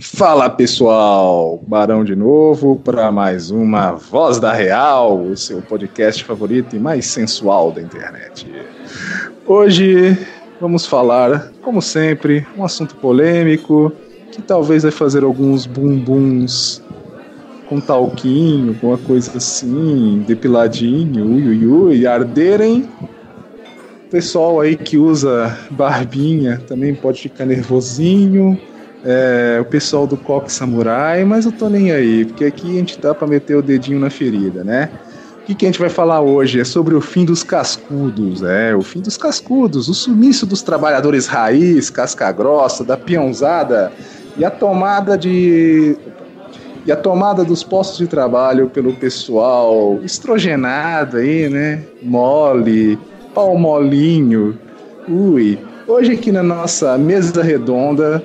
Fala pessoal, Barão de novo para mais uma Voz da Real, o seu podcast favorito e mais sensual da internet. Hoje vamos falar, como sempre, um assunto polêmico que talvez vai fazer alguns bumbuns com talquinho, com uma coisa assim, depiladinho, ui, ui, ui, arderem. Pessoal aí que usa barbinha também pode ficar nervosinho é, o pessoal do Coque Samurai, mas eu tô nem aí, porque aqui a gente dá para meter o dedinho na ferida, né? O que, que a gente vai falar hoje? É sobre o fim dos cascudos, é, o fim dos cascudos, o sumiço dos trabalhadores raiz, casca grossa, da peãozada e a tomada de e a tomada dos postos de trabalho pelo pessoal estrogenado aí, né? Mole, pau molinho. Ui. Hoje aqui na nossa mesa redonda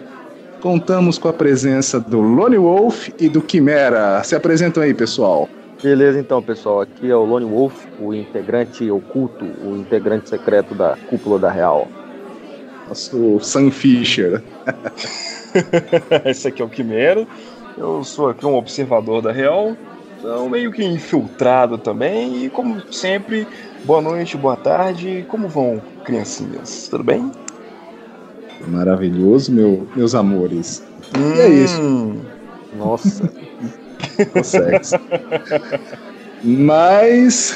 contamos com a presença do Lone Wolf e do Quimera. Se apresentam aí, pessoal. Beleza, então, pessoal. Aqui é o Lone Wolf, o integrante oculto, o integrante secreto da Cúpula da Real. Nosso Sam Fisher. Esse aqui é o Quimera. Eu sou aqui um observador da Real, então meio que infiltrado também. E como sempre, boa noite, boa tarde. Como vão, criancinhas? Tudo bem? Maravilhoso, meu, meus amores. Hum, e é isso. Hum. Nossa. sexo. Mas,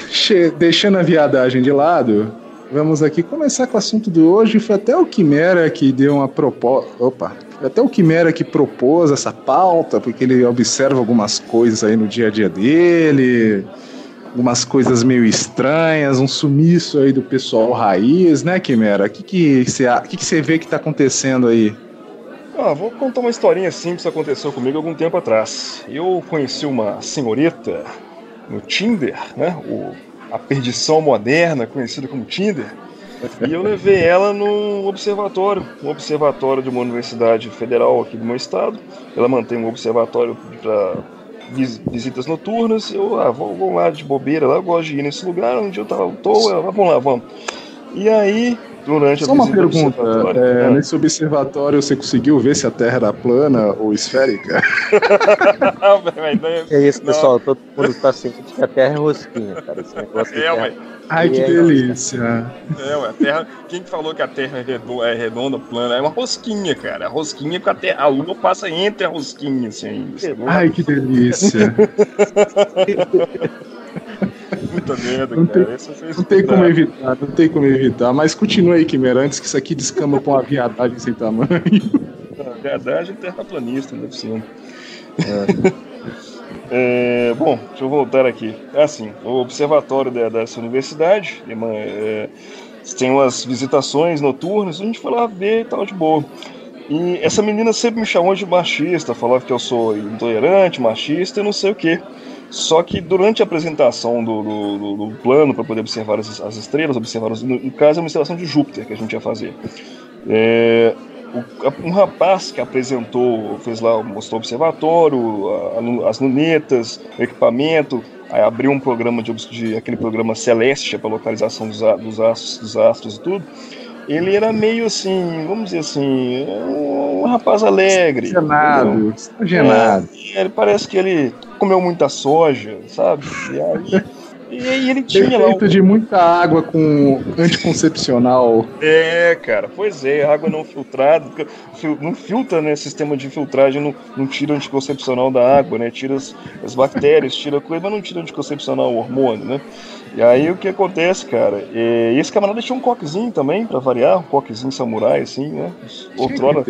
deixando a viadagem de lado, vamos aqui começar com o assunto de hoje. Foi até o Quimera que deu uma proposta. Opa! Foi até o Quimera que propôs essa pauta, porque ele observa algumas coisas aí no dia a dia dele umas coisas meio estranhas, um sumiço aí do pessoal raiz, né, Quimera? O que que você que que vê que tá acontecendo aí? Ah, vou contar uma historinha simples que aconteceu comigo algum tempo atrás. Eu conheci uma senhorita no Tinder, né? O, a perdição moderna, conhecida como Tinder. E eu levei ela no observatório, um observatório de uma universidade federal aqui do meu estado. Ela mantém um observatório para visitas noturnas. Eu, ah, vou, lá de bobeira, lá eu gosto de ir nesse lugar onde eu tava, tô, eu, vamos lá, vamos. E aí, durante Só a uma pergunta, é, né? nesse observatório você conseguiu ver se a Terra era plana ou esférica? é isso, pessoal, todo mundo está ciente que a Terra é rosquinha, cara. Esse negócio é. Ai, que é delícia. É, ué, a terra, quem falou que a Terra é redonda, é redonda, plana? É uma rosquinha, cara. A rosquinha com a Terra. A Lua passa entre a rosquinha, assim. Ai, que delícia. Puta merda, não cara. Tem, não tem como evitar, não tem como evitar. Mas continua aí, Quimera, antes que isso aqui descamba pra uma viadagem sem tamanho. Viadagem terraplanista, por cima. É. É, bom, deixa eu voltar aqui. É assim, o observatório da, dessa universidade é, tem umas visitações noturnas, a gente foi lá ver e tal, de boa. E essa menina sempre me chamou de machista, falava que eu sou intolerante, machista e não sei o que. Só que durante a apresentação do, do, do plano para poder observar as, as estrelas, observar os, no, no caso é uma observação de Júpiter que a gente ia fazer. É, um rapaz que apresentou, fez lá, mostrou o observatório, as lunetas, o equipamento, aí abriu um programa de, de aquele programa Celeste para localização dos, dos, astros, dos astros e tudo. Ele era meio assim, vamos dizer assim, um rapaz alegre. Genado, genado. É, ele parece que ele comeu muita soja, sabe? E aí e ele tinha lá. Um... de muita água com anticoncepcional. É, cara, pois é, água não filtrada. Não filtra, né? Sistema de filtragem não, não tira anticoncepcional da água, né? Tira as, as bactérias, tira coisa, mas não tira anticoncepcional, o hormônio, né? E aí o que acontece, cara? É, esse camarada tinha um coquezinho também, para variar, um coquezinho samurai, assim, né? Outrora,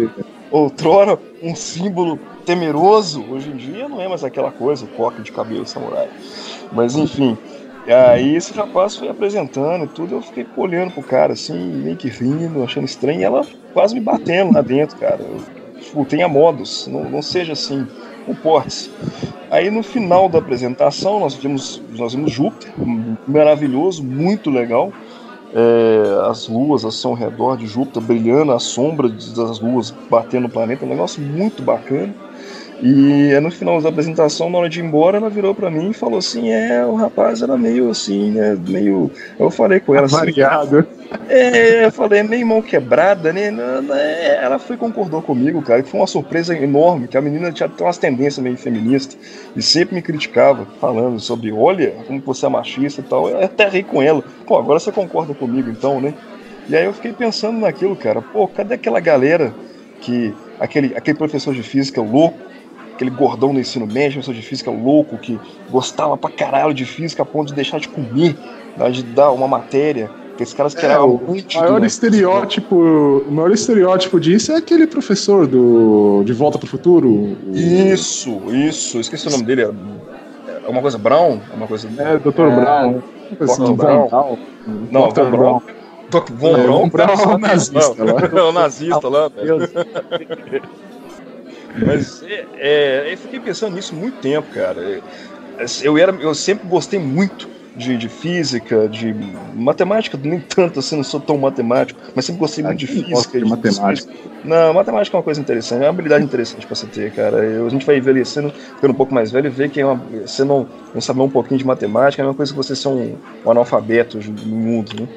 outrora um símbolo temeroso, hoje em dia não é mais aquela coisa, o coque de cabelo samurai. Mas enfim, e aí esse rapaz foi apresentando e tudo, eu fiquei olhando pro cara assim, meio que rindo, achando estranho, e ela quase me batendo lá dentro, cara. Eu, tipo, tenha modos, não, não seja assim, comporte-se. Aí no final da apresentação nós vimos, nós vimos Júpiter, maravilhoso, muito legal. É, as luas assim, ao redor de Júpiter brilhando, a sombra das luas batendo no planeta, um negócio muito bacana. E no final da apresentação, na hora de ir embora, ela virou para mim e falou assim: É, o rapaz era meio assim, né? Meio. Eu falei com ela assim. Variado. É, eu falei, é meio mão quebrada, né? Ela foi concordou comigo, cara, foi uma surpresa enorme, que a menina tinha umas tendências meio feministas e sempre me criticava, falando sobre, olha, como você é machista e tal. Eu até ri com ela. Pô, agora você concorda comigo então, né? E aí eu fiquei pensando naquilo, cara. Pô, cadê aquela galera que. Aquele, aquele professor de física louco, aquele gordão no ensino médio, professor de física louco, que gostava pra caralho de física a ponto de deixar de comer, de dar uma matéria esses caras que é, o maior estereótipo, o maior estereótipo disso é aquele professor do de Volta para o Futuro. Isso, isso. Esqueci o nome dele. É uma coisa Brown, é uma coisa. É, Dr. É... Brown. Assim, Brown. Brown. Não, Dr. Brown. Brown. Dr. Von é, Brown, Brown é o nazista lá. É o nazista lá, Mas é, é, eu fiquei pensando nisso muito tempo, cara. Eu, era, eu sempre gostei muito de, de física, de matemática, nem tanto assim, não sou tão matemático, mas sempre gostei muito de física. De, de matemática. Não, matemática é uma coisa interessante, é uma habilidade interessante pra você ter, cara. Eu, a gente vai envelhecendo, ficando um pouco mais velho e ver que é uma, você não, não saber um pouquinho de matemática é uma coisa que você ser um, um analfabeto no mundo, né?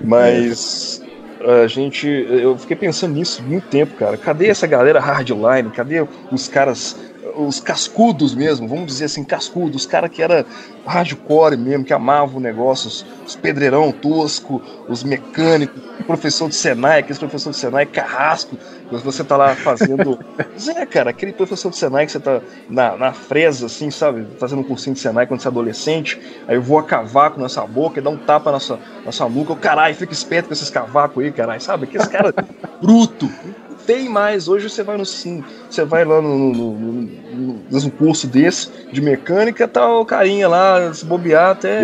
Mas a gente. Eu fiquei pensando nisso muito tempo, cara. Cadê essa galera hardline? Cadê os caras os cascudos mesmo, vamos dizer assim, cascudos, os caras que era hardcore mesmo, que amavam o negócio, os, os pedreirão tosco, os mecânicos, professor de Senai, aquele professor de Senai carrasco, você tá lá fazendo. é, cara, aquele professor de Senai que você tá na, na fresa, assim, sabe, fazendo um cursinho de Senai quando você é adolescente, aí voa cavaco nessa boca e dá um tapa na sua, na sua nuca, o caralho, fica esperto com esses cavacos aí, caralho, sabe? Aqueles caras bruto, tem mais. Hoje você vai no sim, você vai lá no, no, no, no, curso desse de mecânica, tá o carinha lá, se bobear até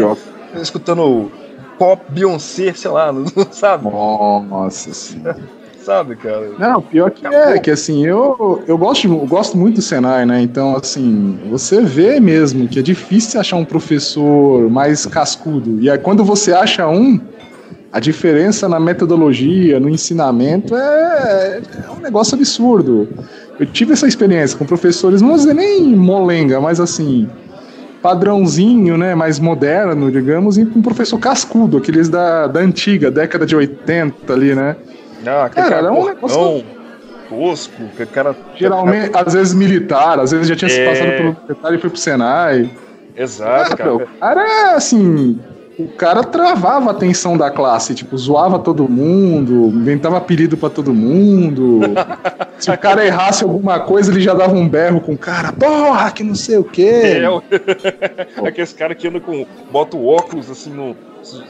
escutando pop Beyoncé, sei lá, não, sabe? Nossa senhora. sabe, cara? Não, pior que é, que assim, eu, eu, gosto, eu gosto muito do Senai, né? Então, assim, você vê mesmo que é difícil achar um professor mais cascudo. E aí, quando você acha um, a diferença na metodologia, no ensinamento é, é, um negócio absurdo. Eu tive essa experiência com professores, não vou dizer nem molenga, mas assim, padrãozinho, né, mais moderno, digamos, e com um professor cascudo, aqueles da, da antiga, década de 80 ali, né? Ah, cara, cara é um negócio tosco, que cara... Geralmente, às vezes militar, às vezes já tinha é... se passado pelo militar e foi pro Senai. Exato, cara. cara. O cara é, assim, o cara travava a atenção da classe, tipo, zoava todo mundo, inventava apelido para todo mundo. Se o cara errasse alguma coisa, ele já dava um berro com o cara, porra, que não sei o quê. É, aqueles caras que andam com. bota o óculos assim no.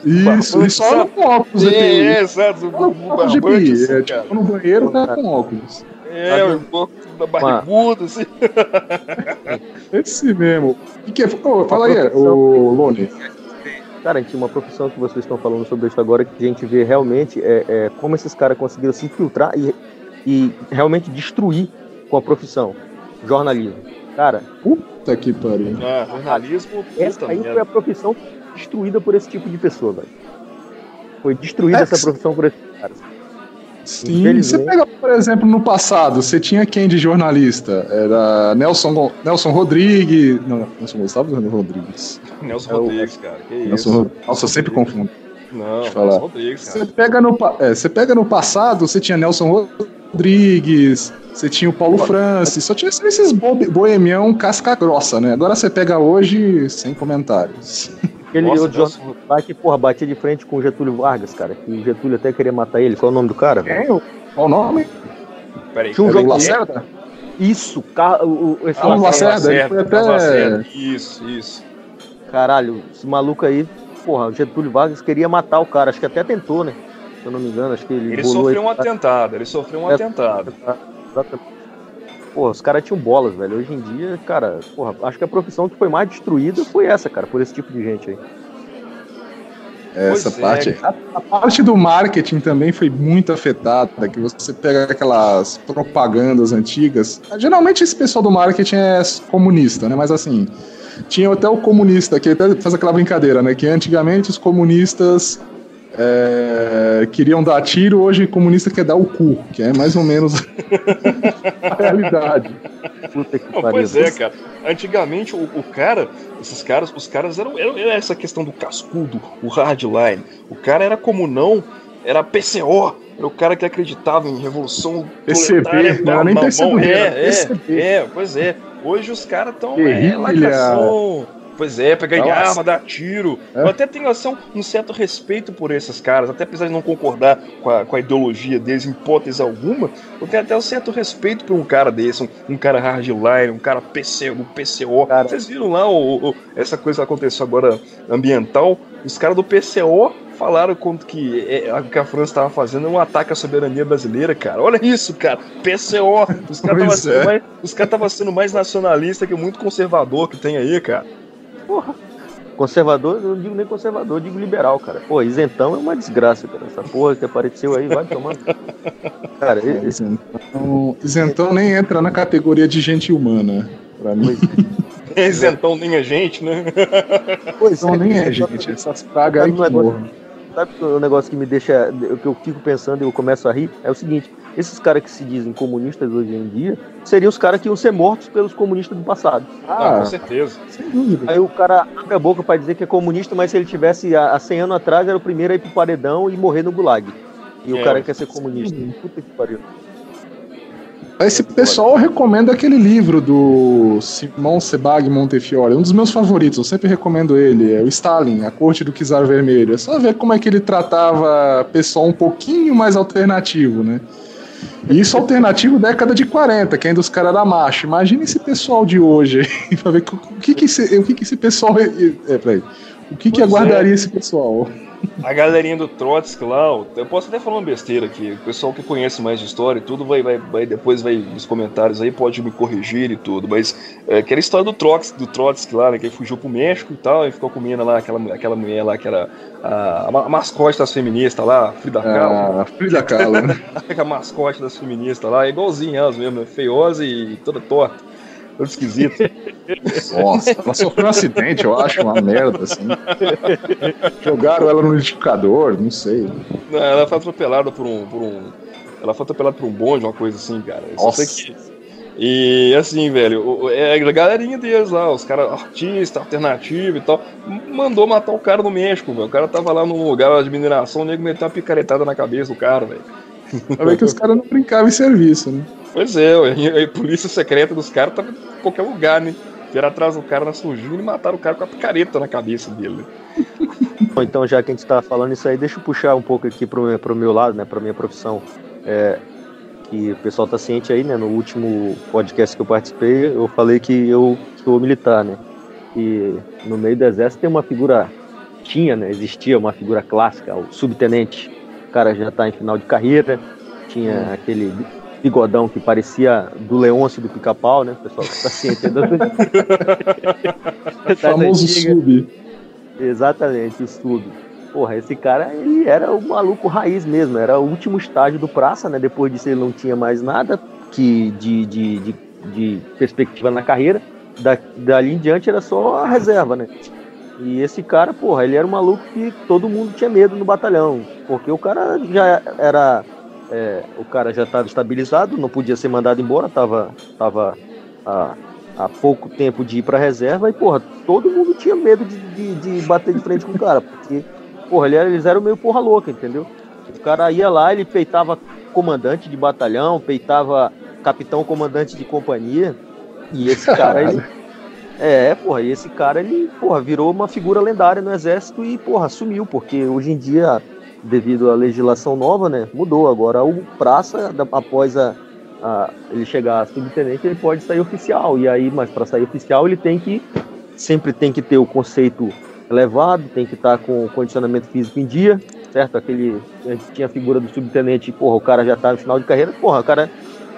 Isso, ele só com óculos. É, é, exato. No, barbante, assim, é, tipo, no banheiro tá com óculos. É, o óculos da barrigudo, assim. Esse mesmo. O que, é? Oh, fala aí, o Lone. Cara, uma profissão que vocês estão falando sobre isso agora que a gente vê realmente é, é como esses caras conseguiram se infiltrar e, e realmente destruir com a profissão. Jornalismo. Cara. Puta que pariu. É, jornalismo. Essa aí foi a profissão destruída por esse tipo de pessoa, velho. Foi destruída é, essa profissão por esses caras. Sim, você pega, por exemplo, no passado, você tinha quem de jornalista? Era Nelson, Nelson Rodrigues. Não, Nelson Gustavo ou Rodrigues? Nelson é Rodrigues, cara. Que Nelson isso? Nossa, eu sempre confundo. Não, falar. Nelson Rodrigues, cara. Você pega, no, é, você pega no passado, você tinha Nelson Rodrigues, você tinha o Paulo Francis, só tinha esses boemião casca grossa, né? Agora você pega hoje, sem comentários. Aquele Nossa, outro Deus. que, porra, batia de frente com o Getúlio Vargas, cara. Que o Getúlio até queria matar ele. Qual é o nome do cara? É, qual o nome? Peraí, Tinha um jogo Lacerda? Isso, ca... o, esse ah, Lacerda, Lacerda, ele foi até... Lacerda. Isso, isso. Caralho, esse maluco aí, porra, o Getúlio Vargas queria matar o cara. Acho que até tentou, né? Se eu não me engano, acho que ele. Ele sofreu um atentado, ele sofreu um é, atentado. Exatamente. Pô, os caras tinham bolas, velho. Hoje em dia, cara, porra, acho que a profissão que foi mais destruída foi essa, cara, por esse tipo de gente aí. Essa pois é, parte. É. A, a, parte do marketing também foi muito afetada, que você pega aquelas propagandas antigas. Geralmente esse pessoal do marketing é comunista, né? Mas assim, tinha até o comunista, que até faz aquela brincadeira, né? Que antigamente os comunistas é, queriam dar tiro, hoje comunista quer dar o cu, que é mais ou menos a realidade. Não, pois é, cara. Antigamente o, o, cara, esses caras, os caras eram, eram, era essa questão do cascudo, o hardline. O cara era comunão era PCO, era o cara que acreditava em revolução PCB, não era nem PCB, é, é, é, pois é. Hoje os caras estão é, lacração, Pois é, pegar em arma, dar tiro. É? Eu até tenho assim, um certo respeito por esses caras, até apesar de não concordar com a, com a ideologia deles em hipótese alguma, eu tenho até um certo respeito por um cara desse, um, um cara hardline, um cara PC, um PCO. Cara. Vocês viram lá o, o, essa coisa que aconteceu agora ambiental? Os caras do PCO falaram quanto que é, o que a França estava fazendo é um ataque à soberania brasileira, cara. Olha isso, cara. PCO. Os caras estavam é. sendo, mais, sendo mais nacionalista que muito conservador que tem aí, cara. Porra. Conservador, eu não digo nem conservador, eu digo liberal, cara. Pô, isentão é uma desgraça, cara. Essa porra que apareceu aí, vai tomar. Cara, é, isentão, isentão nem entra na categoria de gente humana, pra mim. É, isentão nem é gente, né? Pois então, nem é gente, essas pragas aí que morram. Sabe o negócio que me deixa, que eu fico pensando e eu começo a rir? É o seguinte: esses caras que se dizem comunistas hoje em dia seriam os caras que iam ser mortos pelos comunistas do passado. Ah, com certeza. Sem dúvida. Aí o cara abre a boca para dizer que é comunista, mas se ele tivesse há 100 anos atrás, era o primeiro a ir pro paredão e morrer no gulag. E é, o cara quer ser comunista. Puta que pariu. Esse pessoal recomenda aquele livro do Simão Sebag Montefiore, um dos meus favoritos, eu sempre recomendo ele, é o Stalin, A Corte do Czar Vermelho. É só ver como é que ele tratava pessoal um pouquinho mais alternativo, né? Isso alternativo década de 40, que ainda os caras eram macho. Imagina esse pessoal de hoje aí, pra ver o que que esse, o que que esse pessoal. É, peraí. O que, que aguardaria é. esse pessoal? A galerinha do Trotsky lá, eu posso até falar uma besteira aqui. O pessoal que conhece mais de história e tudo vai, vai, vai depois vai nos comentários aí, pode me corrigir e tudo. Mas é, aquela história do Trotsky, do Trotsky lá, né, que ele fugiu pro México e tal, e ficou comendo lá aquela, aquela mulher lá que era a, a mascote das feministas lá, Frida Kahlo. Ah, Frida Kahlo, né? a mascote das feministas lá, igualzinha elas mesmo, né? feiosa e toda torta todo esquisito. Nossa, ela sofreu um acidente, eu acho, uma merda, assim. Jogaram ela no liquidificador, não sei. Não, ela foi atropelada por um, por um. Ela foi atropelada por um bonde, uma coisa assim, cara. Eu Nossa. Que... E assim, velho, é a galerinha deles lá, os caras artista, alternativo e tal, mandou matar o cara no México, velho. O cara tava lá num lugar de mineração, o nego meteu uma picaretada na cabeça do cara, velho. Pra ver que os caras não brincavam em serviço, né? Pois é, a polícia secreta dos caras tava em qualquer lugar, né? Vieram atrás do cara na sujinha e mataram o cara com a picareta na cabeça dele. Bom, então, já que a gente tá falando isso aí, deixa eu puxar um pouco aqui pro, pro meu lado, né? Pra minha profissão. É, que o pessoal tá ciente aí, né? No último podcast que eu participei, eu falei que eu sou militar, né? E no meio do exército tem uma figura, tinha, né? Existia uma figura clássica, o subtenente. O cara já tá em final de carreira, tinha hum. aquele bigodão que parecia do Leôncio do Pica-Pau, né, pessoal? Tá ciente do... o famoso sub. Exatamente, o sub. Porra, esse cara, ele era o maluco raiz mesmo, era o último estágio do praça, né? Depois disso ele não tinha mais nada que de, de, de, de perspectiva na carreira. Da, dali em diante era só a reserva, né? E esse cara, porra, ele era um maluco que todo mundo tinha medo no batalhão, porque o cara já era é, o cara já estava estabilizado, não podia ser mandado embora, estava tava, há, há pouco tempo de ir para reserva e, porra, todo mundo tinha medo de, de, de, bater de frente com o cara, porque, porra, eles eram meio porra louca, entendeu? O cara ia lá, ele peitava comandante de batalhão, peitava capitão comandante de companhia, e esse cara, ele, é, porra, e esse cara, ele, porra, virou uma figura lendária no exército e, porra, sumiu, porque hoje em dia devido à legislação nova, né, mudou. Agora o praça, após a, a, ele chegar a subtenente, ele pode sair oficial. E aí, mas para sair oficial, ele tem que sempre tem que ter o conceito elevado, tem que estar tá com o condicionamento físico em dia, certo? Aquele a gente tinha a figura do subtenente, porra, o cara já tá no final de carreira, porra, o cara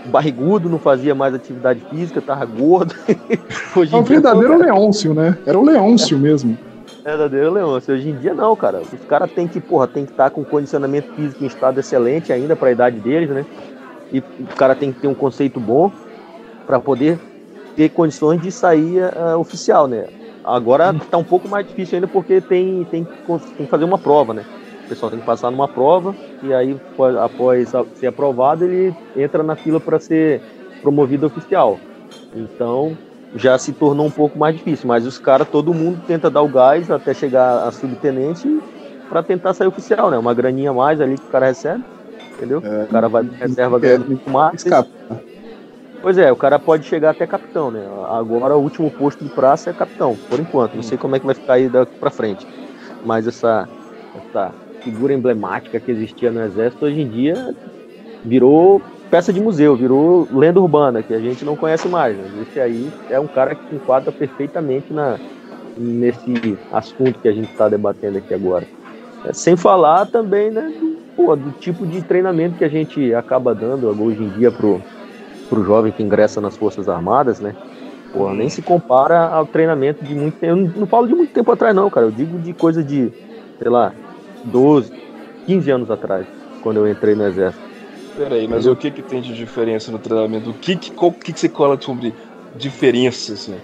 barrigudo, não fazia mais atividade física, tava gordo. Hoje é um verdadeiro Leôncio, né? Era o Leôncio é. mesmo. Verdadeiro Leôncio. Hoje em dia não, cara. Os caras têm que, porra, tem que estar tá com condicionamento físico em estado excelente ainda para a idade deles, né? E o cara tem que ter um conceito bom para poder ter condições de sair uh, oficial, né? Agora tá um pouco mais difícil ainda porque tem, tem, tem que fazer uma prova, né? O pessoal tem que passar numa prova e aí, após ser aprovado, ele entra na fila para ser promovido oficial. Então, já se tornou um pouco mais difícil, mas os caras, todo mundo tenta dar o gás até chegar a subtenente para tentar sair oficial, né? Uma graninha a mais ali que o cara recebe, entendeu? É, o cara vai reserva ganhando muito mais. Escapa. Pois é, o cara pode chegar até capitão, né? Agora o último posto de praça é capitão, por enquanto. Não sei como é que vai ficar aí daqui para frente. Mas essa, essa figura emblemática que existia no exército hoje em dia virou peça de museu, virou lenda urbana, que a gente não conhece mais. Né? Esse aí é um cara que enquadra perfeitamente na, nesse assunto que a gente está debatendo aqui agora. É, sem falar também né, do, pô, do, tipo de treinamento que a gente acaba dando hoje em dia pro, pro jovem que ingressa nas Forças Armadas, né? Nem se compara ao treinamento de muito tempo. Eu não falo de muito tempo atrás, não, cara. Eu digo de coisa de, sei lá, 12, 15 anos atrás, quando eu entrei no Exército. Peraí, mas o que que tem de diferença no treinamento? O que que, qual, que, que você cola sobre diferença, assim?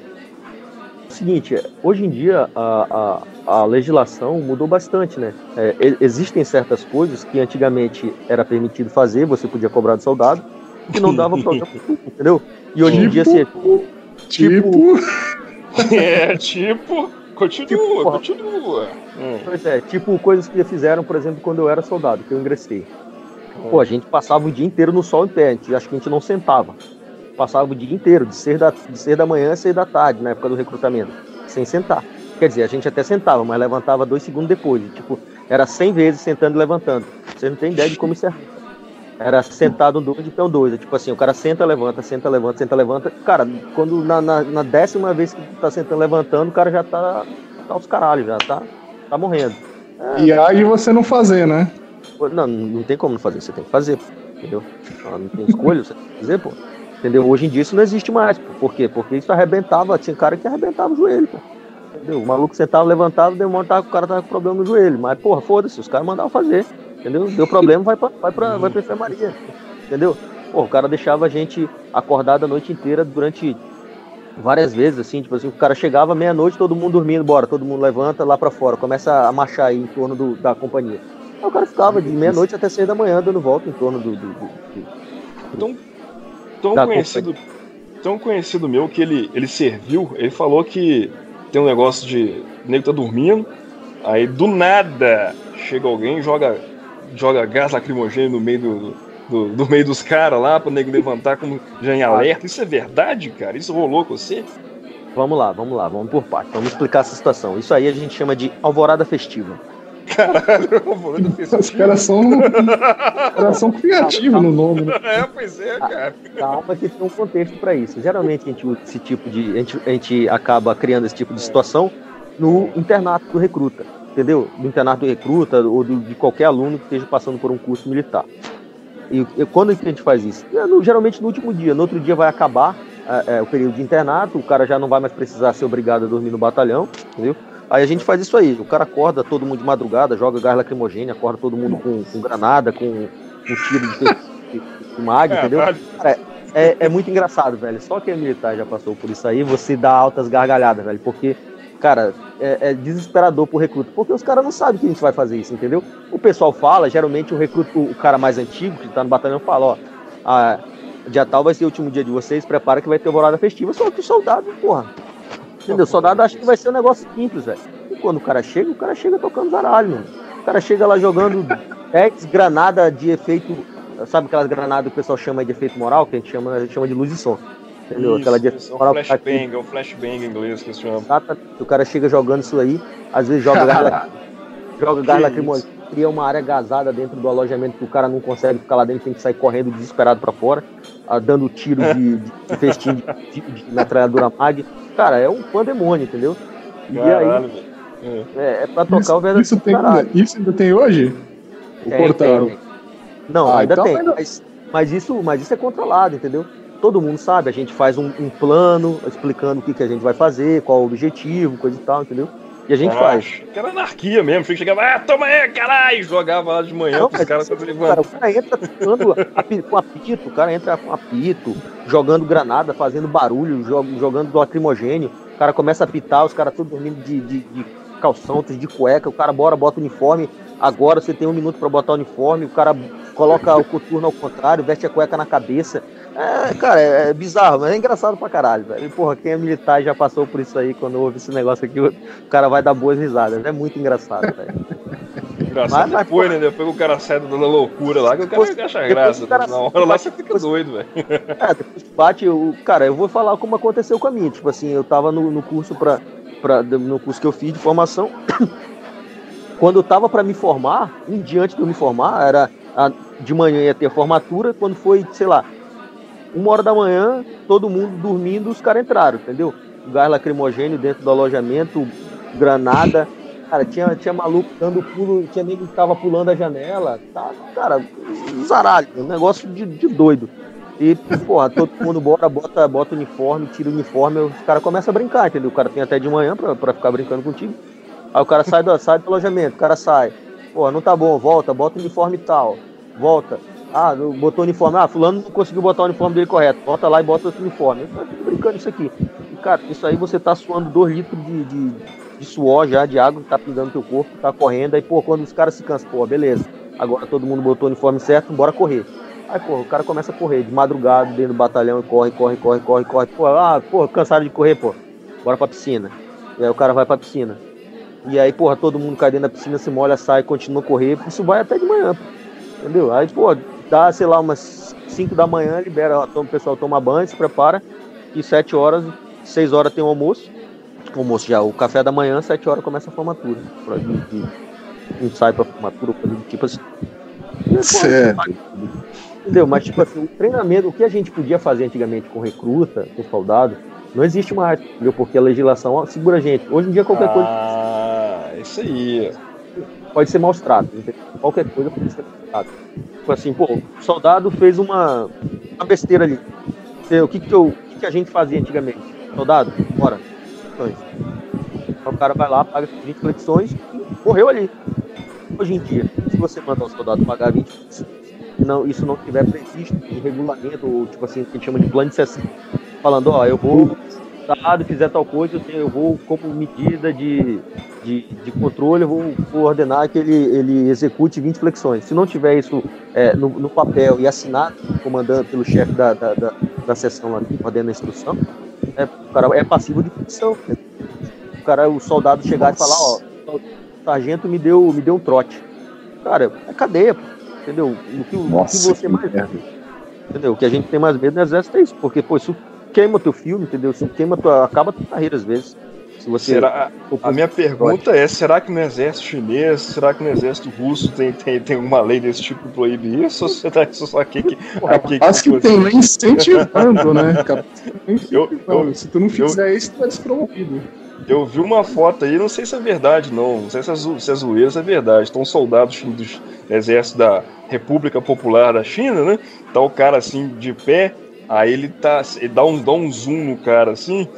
Seguinte, hoje em dia a, a, a legislação mudou bastante, né? É, existem certas coisas que antigamente era permitido fazer, você podia cobrar do soldado, que não dava problema, entendeu? E hoje tipo, em dia, assim, tipo... tipo... é, tipo... Continua, tipo, continua. Hum. Pois é, tipo coisas que fizeram, por exemplo, quando eu era soldado, que eu ingressei. Pô, a gente passava o dia inteiro no sol em pé, gente, acho que a gente não sentava. Passava o dia inteiro, de seis da, de seis da manhã a seis da tarde, na época do recrutamento, sem sentar. Quer dizer, a gente até sentava, mas levantava dois segundos depois. Tipo, era cem vezes sentando e levantando. Você não tem ideia de como isso é. Era sentado um dois de pé dois. É tipo assim, o cara senta, levanta, senta, levanta, senta, levanta. Cara, quando na, na, na décima vez que tu tá sentando, levantando, o cara já tá, tá aos caralhos, já tá, tá morrendo. É, e aí você não fazer, né? Não, não tem como não fazer, você tem que fazer, entendeu? Não tem escolha, você tem que fazer, pô. Entendeu? Hoje em dia isso não existe mais, pô. Por quê? Porque isso arrebentava, tinha cara que arrebentava o joelho, pô. Entendeu? O maluco sentava, levantava, demorava, o cara tava com problema no joelho. Mas, porra, foda-se, os caras mandavam fazer, entendeu? Deu problema, vai pra, vai pra, vai pra enfermaria, entendeu? Pô, o cara deixava a gente acordado a noite inteira durante várias vezes, assim, tipo assim, o cara chegava meia-noite, todo mundo dormindo, bora, todo mundo levanta lá para fora, começa a marchar aí em torno do, da companhia. Aí o cara ficava de meia-noite até seis da manhã dando volta em torno do. do, do, do tão, tão conhecido. Companhia. Tão conhecido meu que ele, ele serviu, ele falou que tem um negócio de. O nego tá dormindo, aí do nada chega alguém, joga, joga gás lacrimogêneo no meio do, do, do meio dos caras lá pro nego levantar como já em alerta. Isso é verdade, cara? Isso rolou com você? Vamos lá, vamos lá, vamos por parte. Vamos explicar essa situação. Isso aí a gente chama de alvorada festiva. Caralho, alvorada festiva. Os caras são, caras são criativos no nome. Né? É, pois é, cara. Calma que tem um contexto para isso. Geralmente a gente usa esse tipo de. A gente, a gente acaba criando esse tipo de situação no internato do recruta entendeu? Do internato do recruta ou do, de qualquer aluno que esteja passando por um curso militar. E, e quando a gente faz isso? É no, geralmente no último dia. No outro dia vai acabar é, é, o período de internato, o cara já não vai mais precisar ser obrigado a dormir no batalhão, entendeu? Aí a gente faz isso aí. O cara acorda todo mundo de madrugada, joga gás lacrimogêneo, acorda todo mundo com, com granada, com, com tiro de, de, de mag, é, entendeu? Cara, é, é muito engraçado, velho. Só quem é militar já passou por isso aí, você dá altas gargalhadas, velho. Porque cara, é, é, desesperador pro recruta, porque os caras não sabem que a gente vai fazer isso, entendeu? O pessoal fala, geralmente o recruta, o cara mais antigo, que tá no batalhão, fala, ó, a, dia tal vai ser o último dia de vocês, prepara que vai ter temporada festiva, só que o soldado, porra, entendeu? O soldado acha que vai ser um negócio simples, velho. E quando o cara chega, o cara chega tocando zaralho, mano. O cara chega lá jogando 10 granadas de efeito, sabe aquelas granadas que o pessoal chama de efeito moral, que a gente chama, a gente chama de luz e som. Entendeu? Isso, Aquela isso, é um flashbang, é um flashbang em inglês que se chama. Exatamente. O cara chega jogando isso aí, às vezes joga gás, joga gás lacrimogêneo, cria uma área gasada dentro do alojamento que o cara não consegue ficar lá dentro, tem que sair correndo desesperado para fora, ah, dando tiro de, de, de festim de, de, de metralhadora mag. Cara, é um pandemônio, entendeu? E Caralho, aí. É. é, é pra tocar isso, o verdadeiro. Isso, tem, isso ainda tem hoje? O é, portão. Tem, tem. Não, ah, ainda então tem. Mas, mas, isso, mas isso é controlado, entendeu? Todo mundo sabe, a gente faz um, um plano explicando o que, que a gente vai fazer, qual o objetivo, coisa e tal, entendeu? E a gente ah, faz. Era anarquia mesmo. Fica chegava, ah, toma aí, caralho! Jogava lá de manhã Não, pros caras cara, O cara entra tocando com apito, o cara entra com apito, jogando granada, fazendo barulho, jogando lacrimogênio. O cara começa a apitar, os caras todos dormindo de, de, de calção, de cueca. O cara bora, bota o uniforme. Agora você tem um minuto para botar o uniforme. O cara coloca o coturno ao contrário, veste a cueca na cabeça. É, cara, é, é, bizarro, mas é engraçado pra caralho, velho. Porra, quem é militar já passou por isso aí, quando ouve esse negócio aqui, o cara vai dar boas risadas. É muito engraçado, velho. Engraçado mas, depois, mas, né? Depois o cara sai dando loucura lá, que o cara acha graça. Cara, na hora lá você fica doido, velho. É, depois bate, o, cara, eu vou falar como aconteceu com a minha. Tipo assim, eu tava no, no curso pra, pra, no curso que eu fiz de formação. Quando eu tava para me formar, um dia antes de eu me formar, era a, de manhã ia ter a formatura, quando foi, sei lá, uma hora da manhã, todo mundo dormindo, os caras entraram, entendeu? Gás lacrimogênio dentro do alojamento, granada. Cara, tinha, tinha maluco dando pulo, tinha nego que tava pulando a janela. Tá, cara, zaralho, um negócio de, de doido. E, porra, todo mundo bora, bota, bota uniforme, tira o uniforme, os caras começam a brincar, entendeu? O cara tem até de manhã pra, pra ficar brincando contigo. Aí o cara sai do, sai do alojamento, o cara sai. Pô, não tá bom, volta, bota o uniforme tal. Volta. Ah, botou o uniforme. Ah, fulano não conseguiu botar o uniforme dele correto. Bota lá e bota outro uniforme. Eu tô brincando isso aqui. E, cara, isso aí você tá suando 2 litros de, de, de, suor já, de água que tá pingando teu corpo, tá correndo. Aí, pô, quando os caras se cansam, pô, beleza. Agora todo mundo botou o uniforme certo, bora correr. Aí, pô, o cara começa a correr de madrugada dentro do batalhão e corre, corre, corre, corre, corre. Pô, ah, pô, cansado de correr, pô. Bora pra piscina. E aí o cara vai pra piscina. E aí, porra, todo mundo cai dentro da piscina, se molha, sai, continua a correr. Isso vai até de manhã, entendeu? Aí, pô, dá, sei lá, umas 5 da manhã, libera, o pessoal toma banho, se prepara. E 7 horas, 6 horas tem o almoço. O almoço já, o café da manhã, 7 horas começa a formatura. Pra gente, sai pra formatura, coisa do tipo assim. certo. Entendeu? Mas, tipo assim, o treinamento, o que a gente podia fazer antigamente com recruta, com soldado, não existe mais, entendeu? Porque a legislação segura a gente. Hoje em dia, qualquer ah, coisa. Ah, isso aí. Pode ser maus tratos, qualquer coisa pode ser maus tratos. Tipo assim, pô, o soldado fez uma, uma besteira ali. O que que, eu, o que que a gente fazia antigamente? Soldado, bora. Então, o cara vai lá, paga 20 flexões e morreu ali. Hoje em dia, se você mandar o soldado pagar 20 flexões, não, isso não tiver previsto em regulamento, ou tipo assim, que a gente chama de plano de sessão, falando, ó, eu vou Estado fizer tal coisa, eu vou, como medida de, de, de controle, eu vou, vou, ordenar que ele, ele execute 20 flexões. Se não tiver isso é, no, no, papel e assinado, comandando pelo chefe da, da, da, da sessão aqui, ordena a instrução, é, o cara é passivo de flexão. Né? O cara, o soldado chegar Nossa. e falar, ó, o sargento me deu, me deu um trote. Cara, é cadeia, entendeu? O que, Nossa, o que você mais Entendeu? O que a gente tem mais medo no exército é isso, porque, pô, isso queima teu filme, entendeu? Isso queima tua, acaba tua carreira às vezes. Se você será, a minha pergunta é: será que no exército chinês, será que no exército russo tem, tem, tem uma lei desse tipo que proíbe isso? Ou você tá só aqui que. aqui Acho que, que tem lei incentivando, né? Eu, eu, se tu não fizer eu, isso, tu é despromovido. Eu vi uma foto aí, não sei se é verdade, não. Não sei se é, se é zoeira, se é verdade. Estão soldados do exército da República Popular da China, né? Tá o cara assim de pé, Aí ele tá. Ele dá um, dá um zoom no cara assim.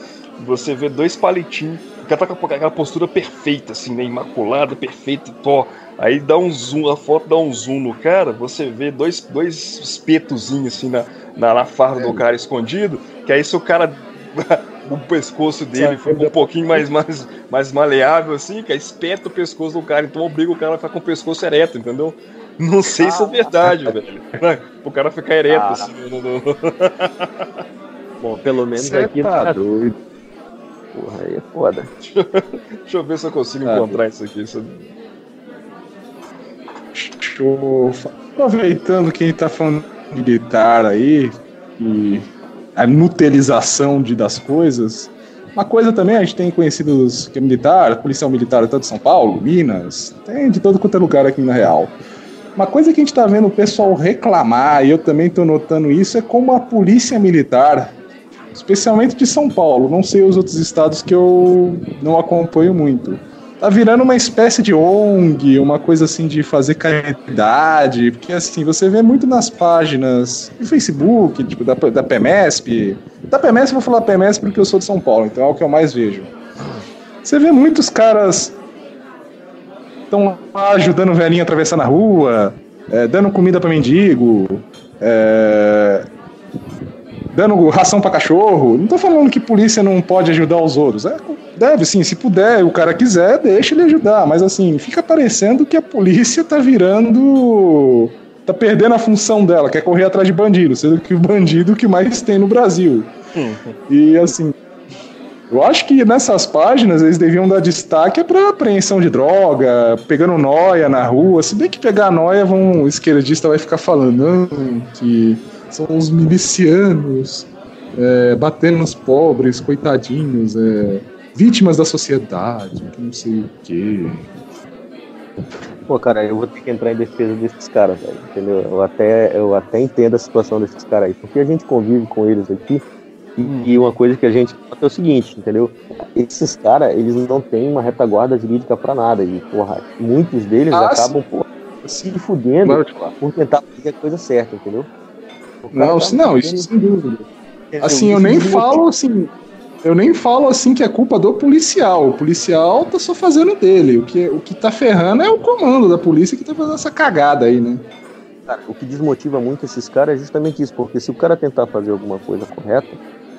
Você vê dois palitinhos. O cara tá com aquela postura perfeita, assim, né? Imaculada, perfeita, pó. Aí dá um zoom, a foto dá um zoom no cara, você vê dois, dois espetozinhos assim na, na, na farda é. do cara escondido, que aí se o cara. o pescoço dele fica um pouquinho mais, mais, mais maleável, assim, que aí espeta o pescoço do cara, então obriga o cara a ficar com o pescoço ereto, entendeu? Não sei ah, se é verdade, velho. O cara ficar ereto ah, assim. Bom, pelo menos Cê aqui tá, tá doido. Porra, aí é foda. Deixa eu ver se eu consigo tá encontrar isso aqui. Isso... Aproveitando que a gente tá falando de militar aí, e a nutelização de, das coisas. Uma coisa também, a gente tem conhecidos que é militar, policial militar tanto de São Paulo, Minas, tem de todo quanto é lugar aqui na Real. Uma coisa que a gente está vendo o pessoal reclamar, e eu também estou notando isso, é como a polícia militar, especialmente de São Paulo, não sei os outros estados que eu não acompanho muito, tá virando uma espécie de ONG, uma coisa assim de fazer caridade, porque assim, você vê muito nas páginas do Facebook, tipo, da, da PMESP. Da PMESP eu vou falar PMESP porque eu sou de São Paulo, então é o que eu mais vejo. Você vê muitos caras estão lá ajudando o velhinho a atravessar na rua, é, dando comida para mendigo, é, dando ração para cachorro. Não tô falando que polícia não pode ajudar os outros. É, deve sim, se puder, o cara quiser, deixa ele ajudar. Mas assim, fica parecendo que a polícia tá virando. tá perdendo a função dela, que é correr atrás de bandido, sendo que o bandido que mais tem no Brasil. Uhum. E assim, Eu acho que nessas páginas eles deviam dar destaque para apreensão de droga, pegando noia na rua. Se bem que pegar noia, vão, o esquerdista vai ficar falando não, que são os milicianos é, batendo nos pobres, coitadinhos, é, vítimas da sociedade, que não sei o quê. Pô, cara, eu vou ter que entrar em defesa desses caras, entendeu? Eu até, eu até entendo a situação desses caras aí, porque a gente convive com eles aqui Hum. E uma coisa que a gente é o seguinte, entendeu? Esses caras, eles não têm uma retaguarda jurídica para nada. E, porra, muitos deles ah, acabam, porra, se fudendo claro. por tentar fazer a coisa certa, entendeu? Não, tá não, isso sem dúvida. Assim, eu nem falo assim. Eu nem falo assim que é culpa do policial. O policial tá só fazendo dele. O que, o que tá ferrando é o comando da polícia que tá fazendo essa cagada aí, né? Cara, o que desmotiva muito esses caras é justamente isso, porque se o cara tentar fazer alguma coisa correta,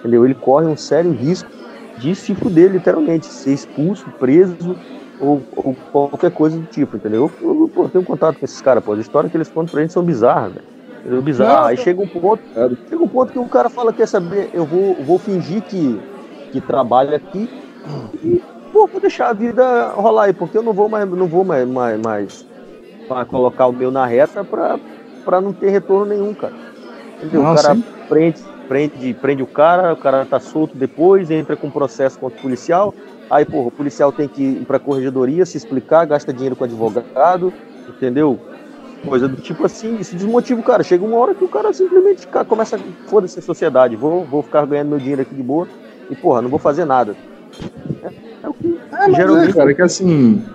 entendeu? Ele corre um sério risco de se fuder, literalmente, ser expulso, preso ou, ou qualquer coisa do tipo, entendeu? Eu, eu, eu tenho contato com esses caras, pô, as histórias que eles contam pra gente são bizarras, velho. Bizarro. Aí chega um ponto, chega um ponto que o cara fala, quer saber, eu vou, vou fingir que, que trabalho aqui e pô, vou deixar a vida rolar aí, porque eu não vou mais, não vou mais, mais, mais, colocar o meu na reta pra, pra não ter retorno nenhum, cara. Entendeu? o cara prende, prende, prende o cara, o cara tá solto depois, entra com processo contra o policial. Aí, porra, o policial tem que ir pra corregedoria, se explicar, gasta dinheiro com advogado, entendeu? Coisa do tipo assim, se desmotiva o cara. Chega uma hora que o cara simplesmente começa a foda-se a sociedade, vou, vou ficar ganhando meu dinheiro aqui de boa e, porra, não vou fazer nada. É, é o que é, geralmente. É, cara, que assim,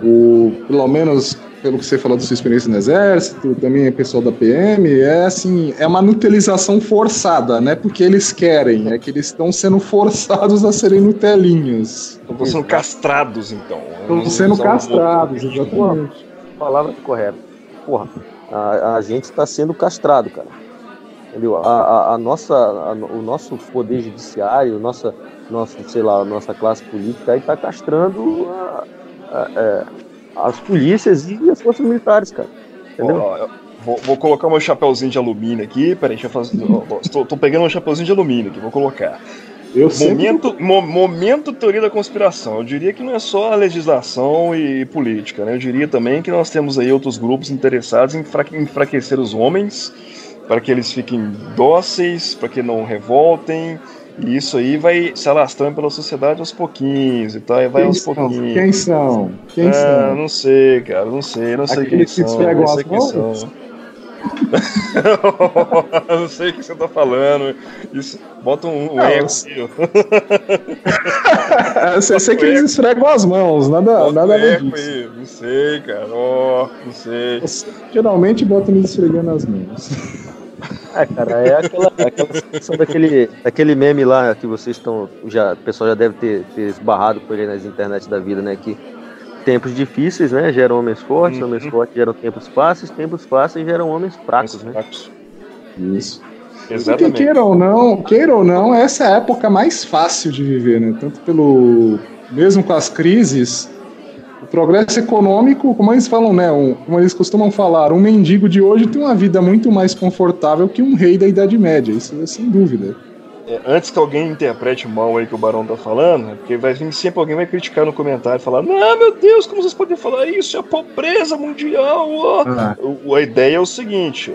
o, pelo menos pelo que você falou da sua experiência no exército, também é pessoal da PM, é assim, é uma nutelização forçada, não é porque eles querem, é que eles estão sendo forçados a serem nutelinhos. Estão sendo castrados, então. Estão sendo castrados, exatamente. Palavra correta. Porra, a, a gente está sendo castrado, cara. Entendeu? A, a, a nossa, a, o nosso poder judiciário, nossa, nossa, sei lá, a nossa classe política aí está castrando a, a, a é, as polícias e as forças militares, cara. Entendeu? Ó, vou, vou, colocar meu chapéuzinho de alumínio aqui. Peraí, deixa eu fazer. Estou, tô pegando meu chapéuzinho de alumínio aqui, vou colocar. Eu momento, sempre... mo, momento teoria da conspiração. Eu diria que não é só a legislação e política, né? Eu diria também que nós temos aí outros grupos interessados em enfraquecer os homens para que eles fiquem dóceis, para que não revoltem, e isso aí vai se alastrando pela sociedade aos pouquinhos e tal, e vai quem aos são? pouquinhos. Quem são? Quem ah, são? Não sei, cara, não sei, não sei Aqueles quem são. Não sei quem são. não sei o que você tá falando. Isso, bota um, um eco aí, Você sei que eles esfregam as mãos, nada, bota nada um eco. Aí. Não sei, cara. Oh, não sei. Você, geralmente bota eles esfregando as mãos. É, cara, é aquela, aquela situação daquele, daquele meme lá que vocês estão. Já, o pessoal já deve ter, ter esbarrado com ele nas internet da vida, né? Que tempos difíceis, né? Geram homens fortes, uhum. homens fortes geram tempos fáceis, tempos fáceis geram homens fracos, né? Fracos. Isso. Exatamente. Porque, queira ou não, queira ou não, essa é a época mais fácil de viver, né? Tanto pelo. Mesmo com as crises, progresso econômico, como eles falam, né? Um, como eles costumam falar, um mendigo de hoje tem uma vida muito mais confortável que um rei da Idade Média, isso é sem dúvida é, antes que alguém interprete mal aí que o Barão tá falando, né, porque vai vir sempre alguém vai criticar no comentário, falar, não, meu Deus, como vocês podem falar isso? É a pobreza mundial. Ah. O, a ideia é o seguinte: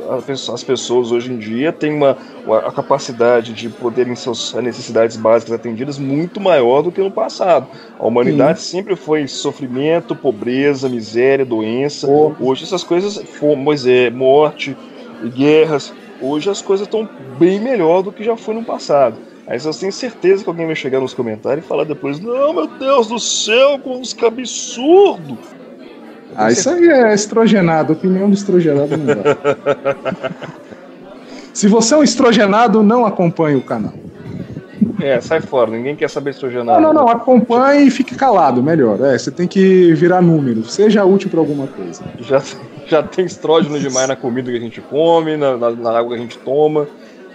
as pessoas hoje em dia têm uma, uma a capacidade de poderem suas necessidades básicas atendidas muito maior do que no passado. A humanidade Sim. sempre foi sofrimento, pobreza, miséria, doença. Oh. Hoje essas coisas, fome, é, morte e guerras Hoje as coisas estão bem melhor do que já foi no passado. Aí eu tenho certeza que alguém vai chegar nos comentários e falar depois: Não, meu Deus do céu, como que absurdo! Ah, isso aí é estrogenado, opinião do estrogenado não dá. Se você é um estrogenado, não acompanhe o canal. É, sai fora, ninguém quer saber estrogenado. Não, não, não, acompanhe e fique calado, melhor. É, você tem que virar número, seja útil para alguma coisa. Já já tem estrógeno demais na comida que a gente come, na, na, na água que a gente toma.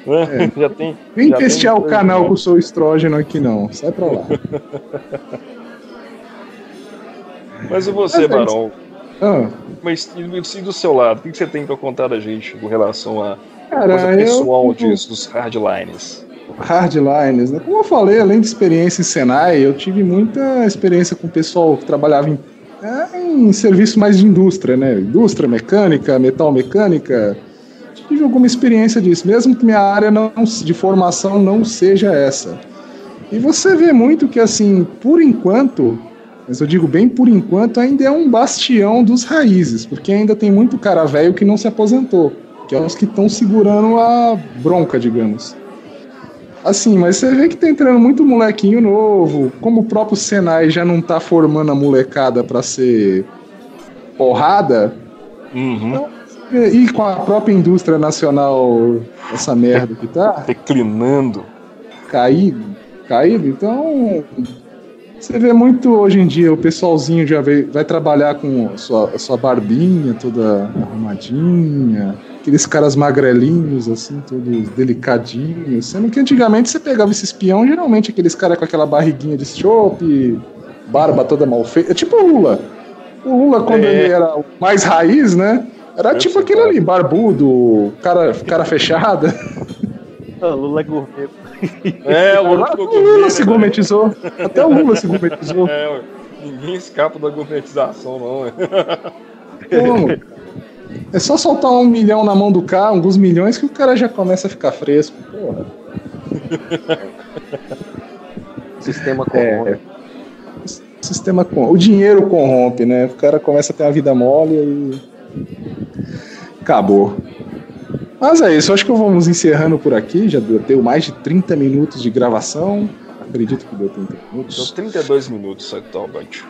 Né? É. Já tem. Vem já testear tem... o canal com o seu estrógeno aqui, não. Sai pra lá. Mas e você, Mas, Barão? Ah. Mas e do seu lado, o que você tem pra contar da gente com relação a Cara, coisa pessoal eu... disso, dos hardlines? hardliners, né? Como eu falei, além de experiência em Senai, eu tive muita experiência com o pessoal que trabalhava em, é, em serviço mais de indústria, né? Indústria mecânica, metal mecânica. Tive alguma experiência disso, mesmo que minha área não, de formação não seja essa. E você vê muito que, assim, por enquanto, mas eu digo bem por enquanto, ainda é um bastião dos raízes, porque ainda tem muito cara velho que não se aposentou, que é os que estão segurando a bronca, digamos. Assim, mas você vê que tá entrando muito molequinho novo, como o próprio Senai já não tá formando a molecada para ser porrada. Uhum. Então, e com a própria indústria nacional, essa merda que tá. Declinando. Caído, caído, então. Você vê muito hoje em dia o pessoalzinho já vai, vai trabalhar com sua, sua barbinha toda arrumadinha, aqueles caras magrelinhos, assim, todos delicadinhos. Sendo que antigamente você pegava esse espião, geralmente aqueles caras com aquela barriguinha de chope, barba toda mal feita. É tipo o Lula. O Lula, quando é. ele era mais raiz, né? Era Eu tipo aquele ali, barbudo, cara, cara fechada. Lula é gourmet. É, o Lula, o Lula se gourmetizou. Até o Lula se gourmetizou. É, ninguém escapa da gourmetização, não. É. Como? É só soltar um milhão na mão do cara, alguns milhões, que o cara já começa a ficar fresco. Porra. Sistema corrompe. É, sistema com... O dinheiro corrompe, né? O cara começa a ter uma vida mole e. Acabou. Mas é isso, acho que vamos encerrando por aqui. Já deu mais de 30 minutos de gravação. Acredito que deu 30 minutos. Deu 32 minutos atualmente.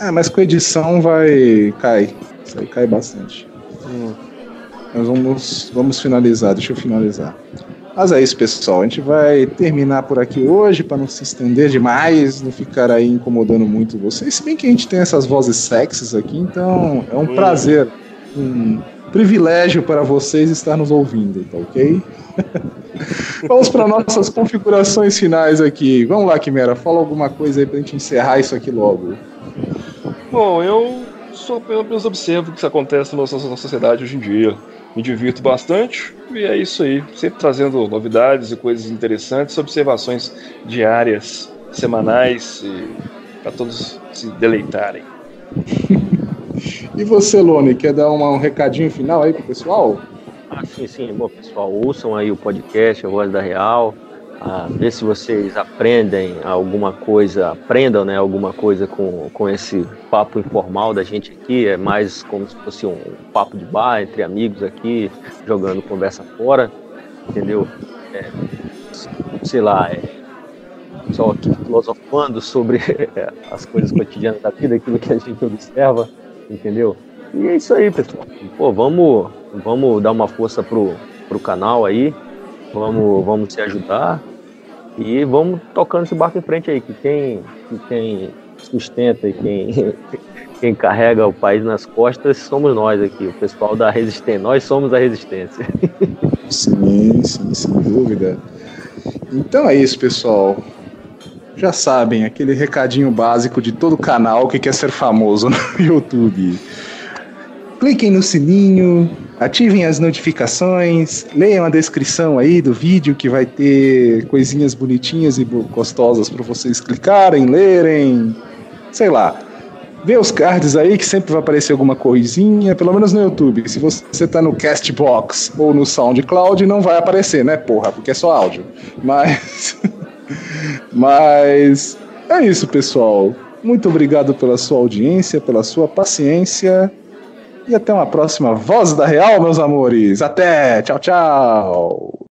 Ah, mas com edição vai. cai. Isso aí cai bastante. Hum. Nós vamos, vamos finalizar, deixa eu finalizar. Mas é isso, pessoal. A gente vai terminar por aqui hoje para não se estender demais, não ficar aí incomodando muito vocês. Se bem que a gente tem essas vozes sexys aqui, então é um hum. prazer, um privilégio para vocês estar nos ouvindo, tá ok? Vamos para nossas configurações finais aqui. Vamos lá, Quimera, fala alguma coisa aí para a gente encerrar isso aqui logo. Bom, eu só apenas observo o que acontece na nossa sociedade hoje em dia. Me divirto bastante e é isso aí. Sempre trazendo novidades e coisas interessantes, observações diárias, semanais, para todos se deleitarem. e você, Lone, quer dar uma, um recadinho final aí pro pessoal? Ah, sim, sim. Bom, pessoal, ouçam aí o podcast A Voz da Real a ver se vocês aprendem alguma coisa, aprendam né, alguma coisa com, com esse papo informal da gente aqui. É mais como se fosse um papo de bar entre amigos aqui, jogando conversa fora, entendeu? É, sei lá, é, só aqui filosofando sobre as coisas cotidianas da vida, aquilo que a gente observa, entendeu? E é isso aí, pessoal. Pô, vamos, vamos dar uma força pro, pro canal aí. Vamos, vamos se ajudar. E vamos tocando esse barco em frente aí, que quem, que quem sustenta e quem, quem carrega o país nas costas somos nós aqui, o pessoal da resistência. Nós somos a resistência. Sim, sim, sem dúvida. Então é isso, pessoal. Já sabem, aquele recadinho básico de todo canal que quer ser famoso no YouTube. Cliquem no sininho, ativem as notificações, leiam a descrição aí do vídeo que vai ter coisinhas bonitinhas e gostosas para vocês clicarem, lerem, sei lá. Vê os cards aí que sempre vai aparecer alguma coisinha, pelo menos no YouTube. Se você tá no Castbox ou no SoundCloud, não vai aparecer, né, porra, porque é só áudio. Mas. Mas. É isso, pessoal. Muito obrigado pela sua audiência, pela sua paciência. E até uma próxima Voz da Real, meus amores. Até! Tchau, tchau!